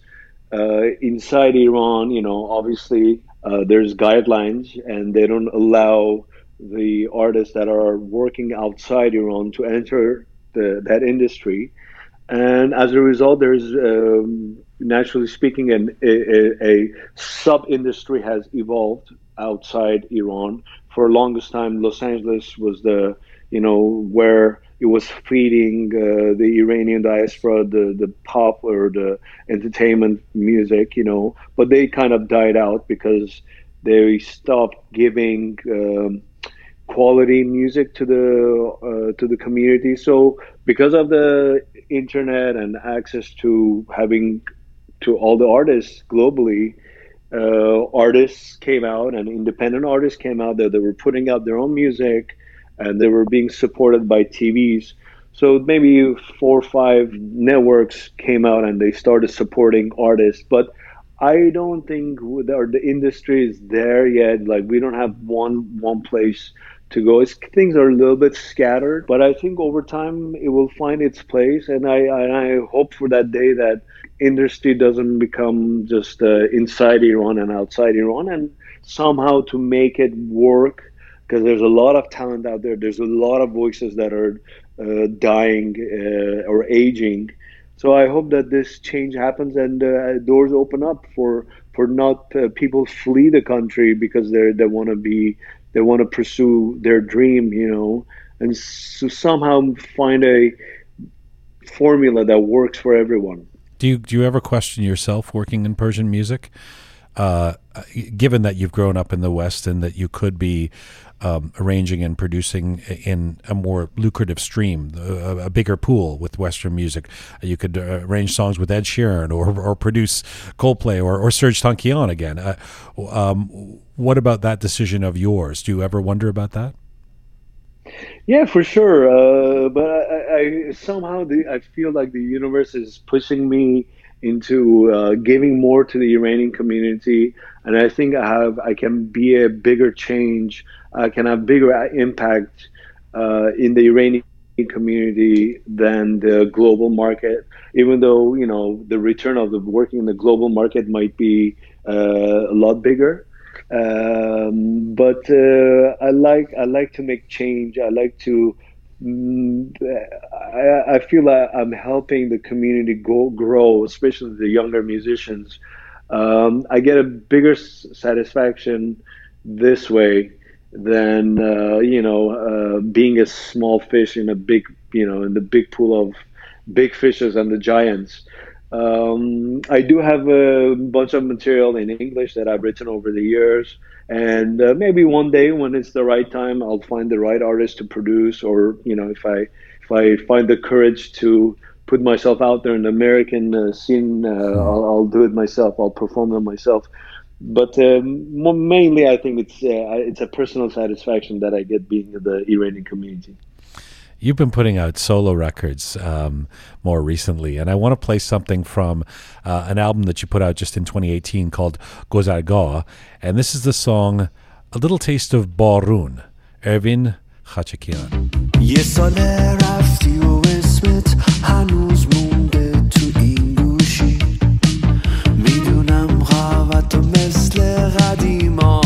uh, inside Iran, you know, obviously there's guidelines and they don't allow the artists that are working outside Iran to enter the, that industry. And as a result, there's um, naturally speaking, an, a, a sub industry has evolved outside Iran. For the longest time, Los Angeles was the you know where it was feeding uh, the Iranian diaspora the the pop or the entertainment music, you know. But they kind of died out because they stopped giving. Um, quality music to the uh, to the community. So because of the internet and access to having to all the artists globally, uh, artists came out and independent artists came out that they were putting out their own music and they were being supported by TVs. So maybe four or five networks came out and they started supporting artists, but I don't think the industry is there yet. Like we don't have one one place to go. It's, things are a little bit scattered, but I think over time it will find its place, and I and I hope for that day that industry doesn't become just uh, inside Iran and outside Iran, and somehow to make it work because there's a lot of talent out there. There's a lot of voices that are uh, dying uh, or aging. So I hope that this change happens and uh, doors open up for for not uh, people flee the country because they they want to be they want to pursue their dream, you know, and so somehow find a formula that works for everyone. Do you do you ever question yourself working in Persian music? Uh, given that you've grown up in the West and that you could be um, arranging and producing in a more lucrative stream, a, a bigger pool with Western music. You could uh, arrange songs with Ed Sheeran or, or produce Coldplay or, or Serj Tankian again. Uh, um, what about that decision of yours? Do you ever wonder about that? Yeah, for sure. Uh, but I, I somehow the, I feel like the universe is pushing me into uh, giving more to the Iranian community, and I think I have I can be a bigger change. I can have bigger impact uh, in the Iranian community than the global market. Even though you know the return of the working in the global market might be uh, a lot bigger, um, but uh, I like I like to make change. I like to. I, I, feel like I'm helping the community go, grow, especially the younger musicians. Um, I get a bigger satisfaction this way than uh, you know uh, being a small fish in a big you know in the big pool of big fishes and the giants. Um, I do have a bunch of material in English that I've written over the years, and uh, maybe one day when it's the right time, I'll find the right artist to produce, or you know, if I if I find the courage to put myself out there in the American uh, scene, uh, I'll, I'll, do it myself. I'll perform them myself. But um, mainly, I think it's uh, it's a personal satisfaction that I get being in the Iranian community you've been putting out solo records um, more recently, and I want to play something from uh, an album that you put out just in 2018 called Gozargo, and this is the song "A Little Taste of Borun," Ervin Khachikian. تو مثل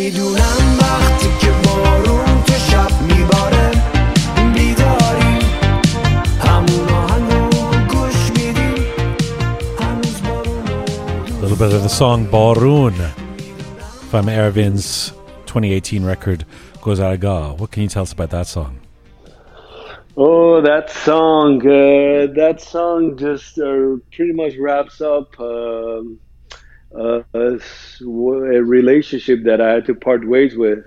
وقتی که بارون تو شب میباره بیداری همون آهنگو گوش میدیم هنوز بارون A little bit of the song Barun from Ervin's 2018 record Gozargah. What can you tell us about that song? Oh, that song! Uh, that song just uh, pretty much wraps up um, uh, a, relationship that I had to part ways with.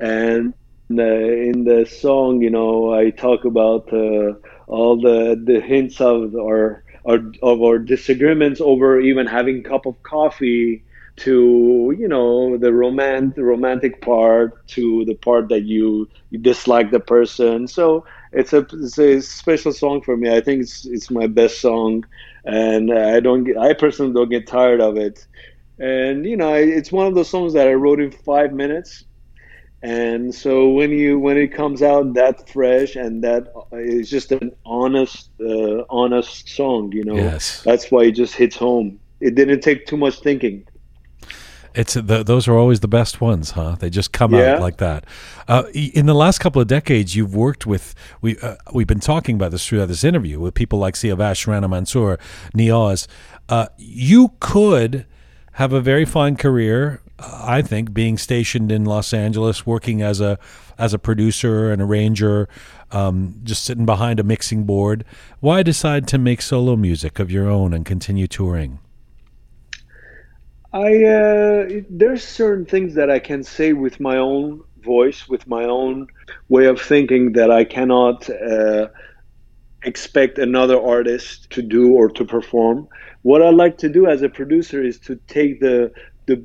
And uh, in the song, you know, I talk about uh, all the, the hints of our, our of our disagreements over even having a cup of coffee to you know the romantic romantic part to the part that you, you dislike the person so it's a, it's a special song for me. I think it's it's my best song. And i don't get, i personally don't get tired of it. And you know it's one of those songs that i wrote in five minutes. And so when you when it comes out that fresh and that is just an honest uh, honest song you know. Yes. that's why it just hits home. It didn't take too much thinking It's the, those are always the best ones, huh? They just come Yeah. out like that. Uh, in the last couple of decades, you've worked with we uh, we've been talking about this throughout this interview with people like Siavash, Rana Mansour, Niaz. Uh, you could have a very fine career, uh, I think, being stationed in Los Angeles, working as a as a producer and arranger, um, just sitting behind a mixing board. Why decide to make solo music of your own and continue touring? I uh, there's certain things that I can say with my own voice, with my own way of thinking that I cannot uh, expect another artist to do or to perform. What I like to do as a producer is to take the the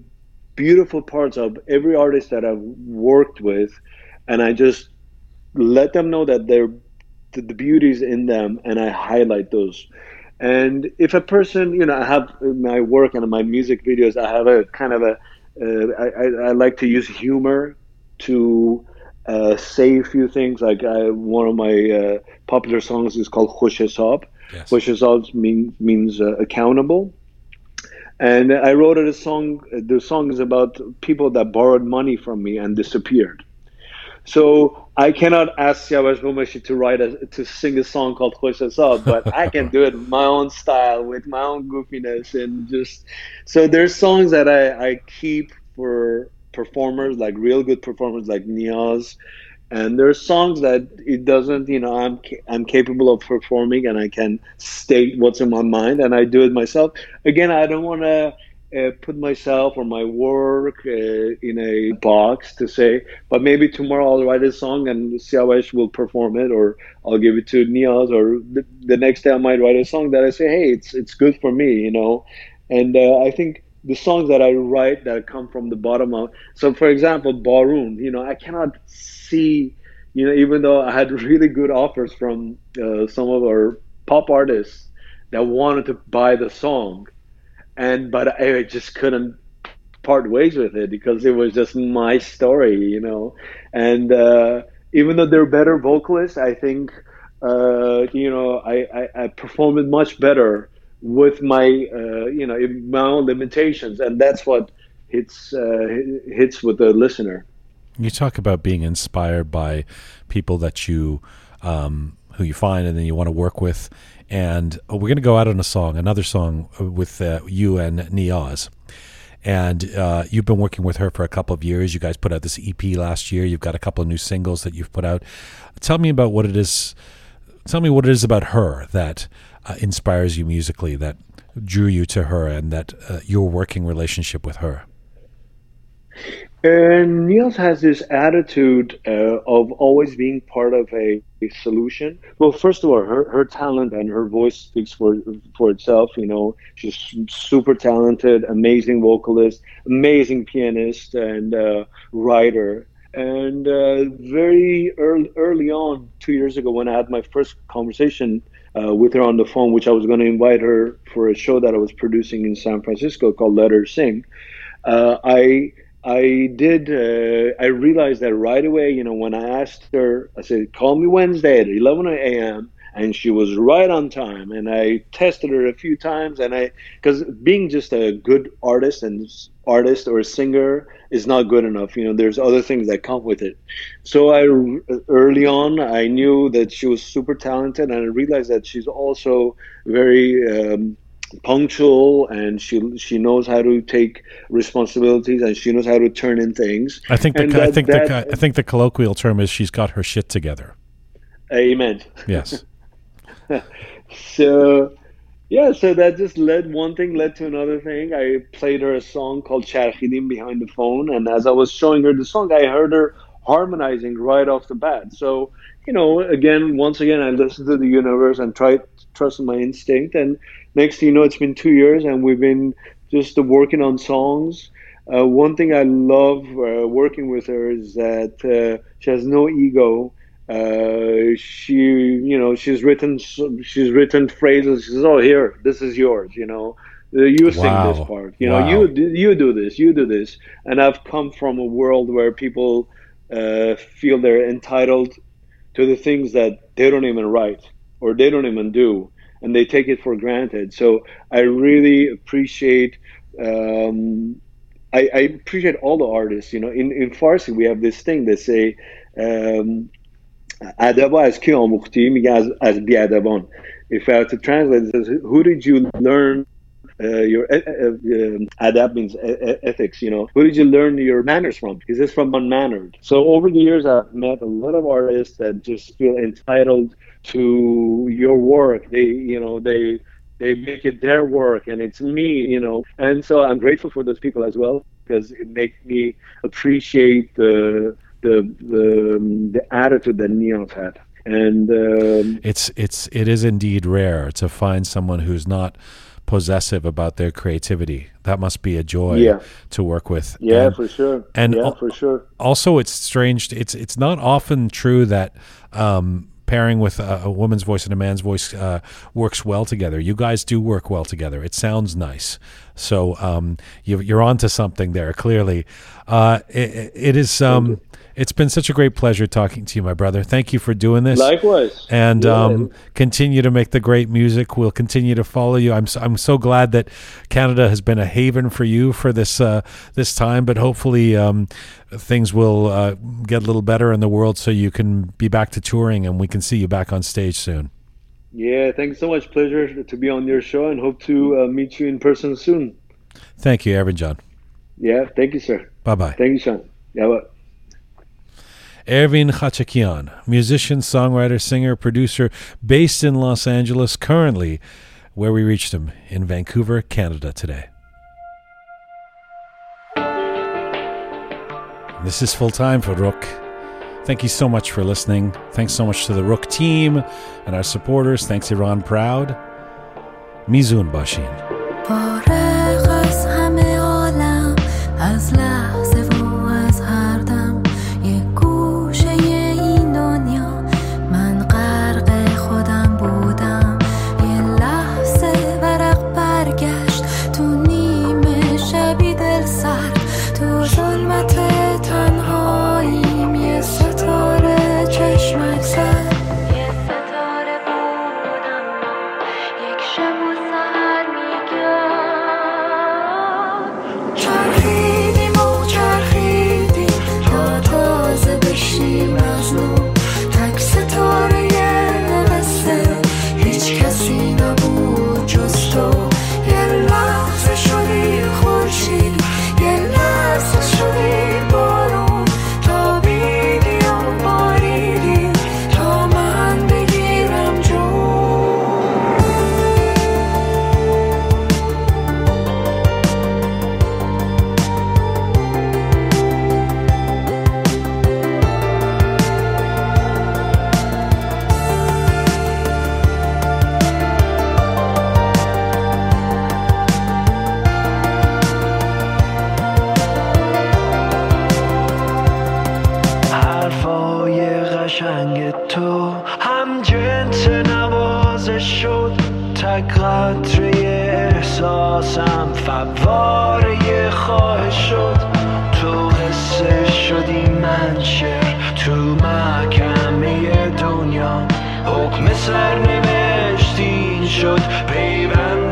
beautiful parts of every artist that I've worked with, and I just let them know that they're the, the beauties in them, and I highlight those. And if a person, you know, I have my work and my music videos, I have a kind of a, uh, I, I, like to use humor to uh, say a few things. Like I, one of my uh, popular songs is called Khosh Hesab. Yes. Hesab mean, means uh, accountable. And I wrote a song. The song is about people that borrowed money from me and disappeared. So I cannot ask Siavash Ghomeshi to write a, to sing a song called Khosh Hesab, but I (laughs) can do it my own style with my own goofiness and just so there's songs that I, I keep for performers like real good performers like Niaz and there's songs that it doesn't you know I'm ca- I'm capable of performing and I can state what's in my mind and I do it myself. Again I don't want to uh, put myself or my work uh, in a box to say, but maybe tomorrow I'll write a song and Siavash will perform it, or I'll give it to Niaz, or the, the next day I might write a song that I say, hey, it's it's good for me, you know. And uh, I think the songs that I write that come from the bottom of, so for example, Barun, you know, I cannot see, you know, even though I had (laughs) really good offers from uh, some of our pop artists that wanted to buy the song and but I just couldn't part ways with it because it was just my story, you know. And uh, even though they're better vocalists, I think uh, you know I, I, I performed it much better with my uh, you know my own limitations, and that's what hits uh, hits with the listener. You talk about being inspired by people that you um, who you find and then you want to work with. And we're going to go out on a song, another song uh, with uh, you and Niaz. And uh, you've been working with her for a couple of years. You guys put out this EP last year. You've got a couple of new singles that you've put out. Tell me about what it is. Tell me what it is about her that uh, inspires you musically, that drew you to her, and that uh, your working relationship with her. And Niaz has this attitude uh, of always being part of a, a, solution. Well, first of all, her, her talent and her voice speaks for for itself. You know, she's super talented, amazing vocalist, amazing pianist, and uh, writer. And uh, very early, early on, two years ago, when I had my first conversation uh, with her on the phone, which I was going to invite her for a show that I was producing in San Francisco called Let Her Sing, uh, I I did. Uh, I realized that right away. You know, when I asked her, I said, "Call me Wednesday at 11 a.m." and she was right on time. And I tested her a few times, and I because being just a good artist and artist or singer is not good enough. You know, there's other things that come with it. So I early on I knew that she was super talented, and I realized that she's also very. Um, punctual and she she knows how to take responsibilities and she knows how to turn in things. I think the And I think that- the I think the colloquial term is she's got her shit together. Amen. Yes. (laughs) So yeah, so that just led one thing led to another thing. I played her a song called Charchidim behind the phone, and as I was showing her the song, I heard her harmonizing right off the bat. So you know, again, once again, I listened to the universe and tried to trust my instinct. And next thing you know, it's been two years, and we've been just working on songs. Uh, one thing I love uh, working with her is that uh, she has no ego. Uh, she, you know, she's written she's written phrases. She says, "Oh, here, this is yours." You know, Uh, you sing Wow. this part. You know, Wow. you do- you do this, you do this. And I've come from a world where people uh, feel they're entitled to the things that they don't even write or they don't even do, and they take it for granted. So I really appreciate. Um, I, I, appreciate all the artists. You know, in, in Farsi we have this thing They say, um, "Adaba as ki as bi. If I were to translate it, who did you learn uh, your uh, uh, adab means ethics you know who did you learn your manners from is this from unmannered so over the years i've met a lot of artists that just feel entitled to your work they you know they they make it their work and it's me you know and so i'm grateful for those people as well because it makes me appreciate the the the, um, the attitude that Neon's had. And um, it's it's it is indeed rare to find someone who's not possessive about their creativity. That must be a joy yeah. to work with. Yeah, and, for sure. And yeah, al- for sure. Also, it's strange. It's it's not often true that um, pairing with a, a, woman's voice and a man's voice uh, works well together. You guys do work well together. It sounds nice. So um, you, are onto something there. Clearly, uh, it, it is. Um, it's been such a great pleasure talking to you, my brother. Thank you for doing this. Likewise. And yeah. um, continue to make the great music. We'll continue to follow you. I'm so, I'm so glad that Canada has been a haven for you for this uh, this time. But hopefully um, things will uh, get a little better in the world, so you can be back to touring and we can see you back on stage soon. Yeah, thanks so much. Pleasure to be on your show, and hope to uh, meet you in person soon. Thank you, Ervin John. Yeah, thank you, sir. Bye bye. Thank you, Sean. Yeah, bye. Ervin Khachikian, musician, songwriter, singer, producer, based in Los Angeles, currently where we reached him in Vancouver, Canada today. This is full time for Roqe. Thank you so much for listening. Thanks so much to the Roqe team and our supporters. Thanks, Iran Proud. Mizun Bashin. فواره خواهش شد. تو قصه شدی منشر تو محکمه دنیا. حکم سر نوشتین شد. پیوند